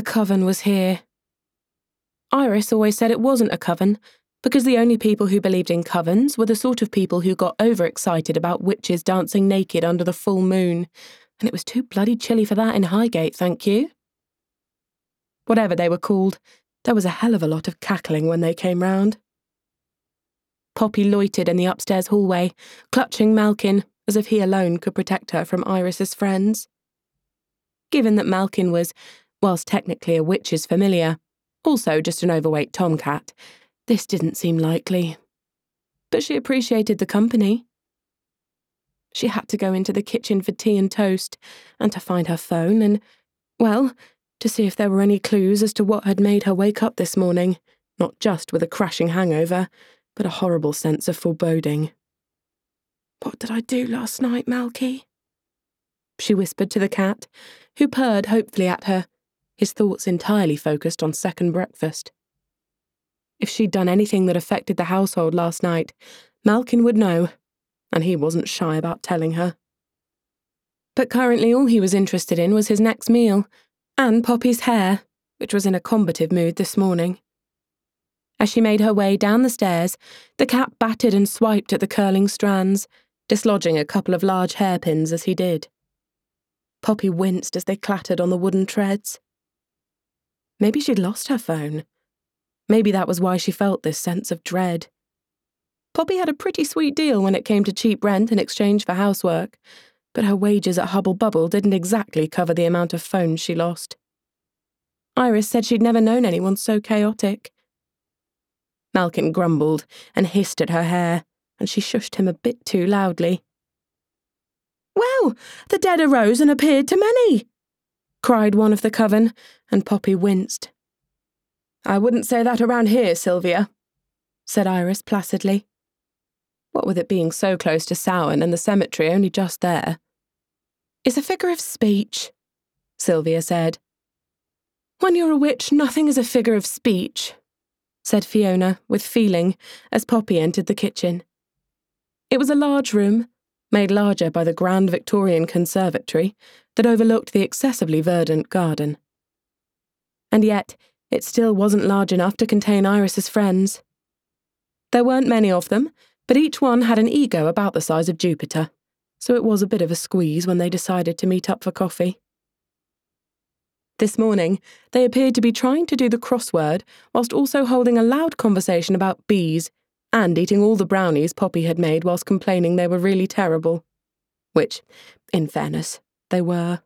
The coven was here. Iris always said it wasn't a coven, because the only people who believed in covens were the sort of people who got overexcited about witches dancing naked under the full moon, and it was too bloody chilly for that in Highgate, thank you. Whatever they were called, there was a hell of a lot of cackling when they came round. Poppy loitered in the upstairs hallway, clutching Malkin as if he alone could protect her from Iris's friends. Given that Malkin was, whilst technically a witch is familiar, also just an overweight tomcat, this didn't seem likely. But she appreciated the company. She had to go into the kitchen for tea and toast, and to find her phone, and, well, to see if there were any clues as to what had made her wake up this morning, not just with a crashing hangover, but a horrible sense of foreboding. What did I do last night, Malky? She whispered to the cat, who purred hopefully at her, his thoughts entirely focused on second breakfast. If she'd done anything that affected the household last night, Malkin would know, and he wasn't shy about telling her. But currently all he was interested in was his next meal, and Poppy's hair, which was in a combative mood this morning. As she made her way down the stairs, the cat battered and swiped at the curling strands, dislodging a couple of large hairpins as he did. Poppy winced as they clattered on the wooden treads. Maybe she'd lost her phone. Maybe that was why she felt this sense of dread. Poppy had a pretty sweet deal when it came to cheap rent in exchange for housework, but her wages at Hubble Bubble didn't exactly cover the amount of phones she lost. Iris said she'd never known anyone so chaotic. Malkin grumbled and hissed at her hair, and she shushed him a bit too loudly. Well, the dead arose and appeared to many, cried one of the coven, and Poppy winced. I wouldn't say that around here, Sylvia, said Iris placidly. What with it being so close to Samhain and the cemetery only just there. It's a figure of speech, Sylvia said. When you're a witch, nothing is a figure of speech, said Fiona with feeling as Poppy entered the kitchen. It was a large room, made larger by the grand Victorian conservatory that overlooked the excessively verdant garden. And yet, it still wasn't large enough to contain Iris's friends. There weren't many of them, but each one had an ego about the size of Jupiter, so it was a bit of a squeeze when they decided to meet up for coffee. This morning, they appeared to be trying to do the crossword whilst also holding a loud conversation about bees and eating all the brownies Poppy had made whilst complaining they were really terrible. Which, in fairness, they were.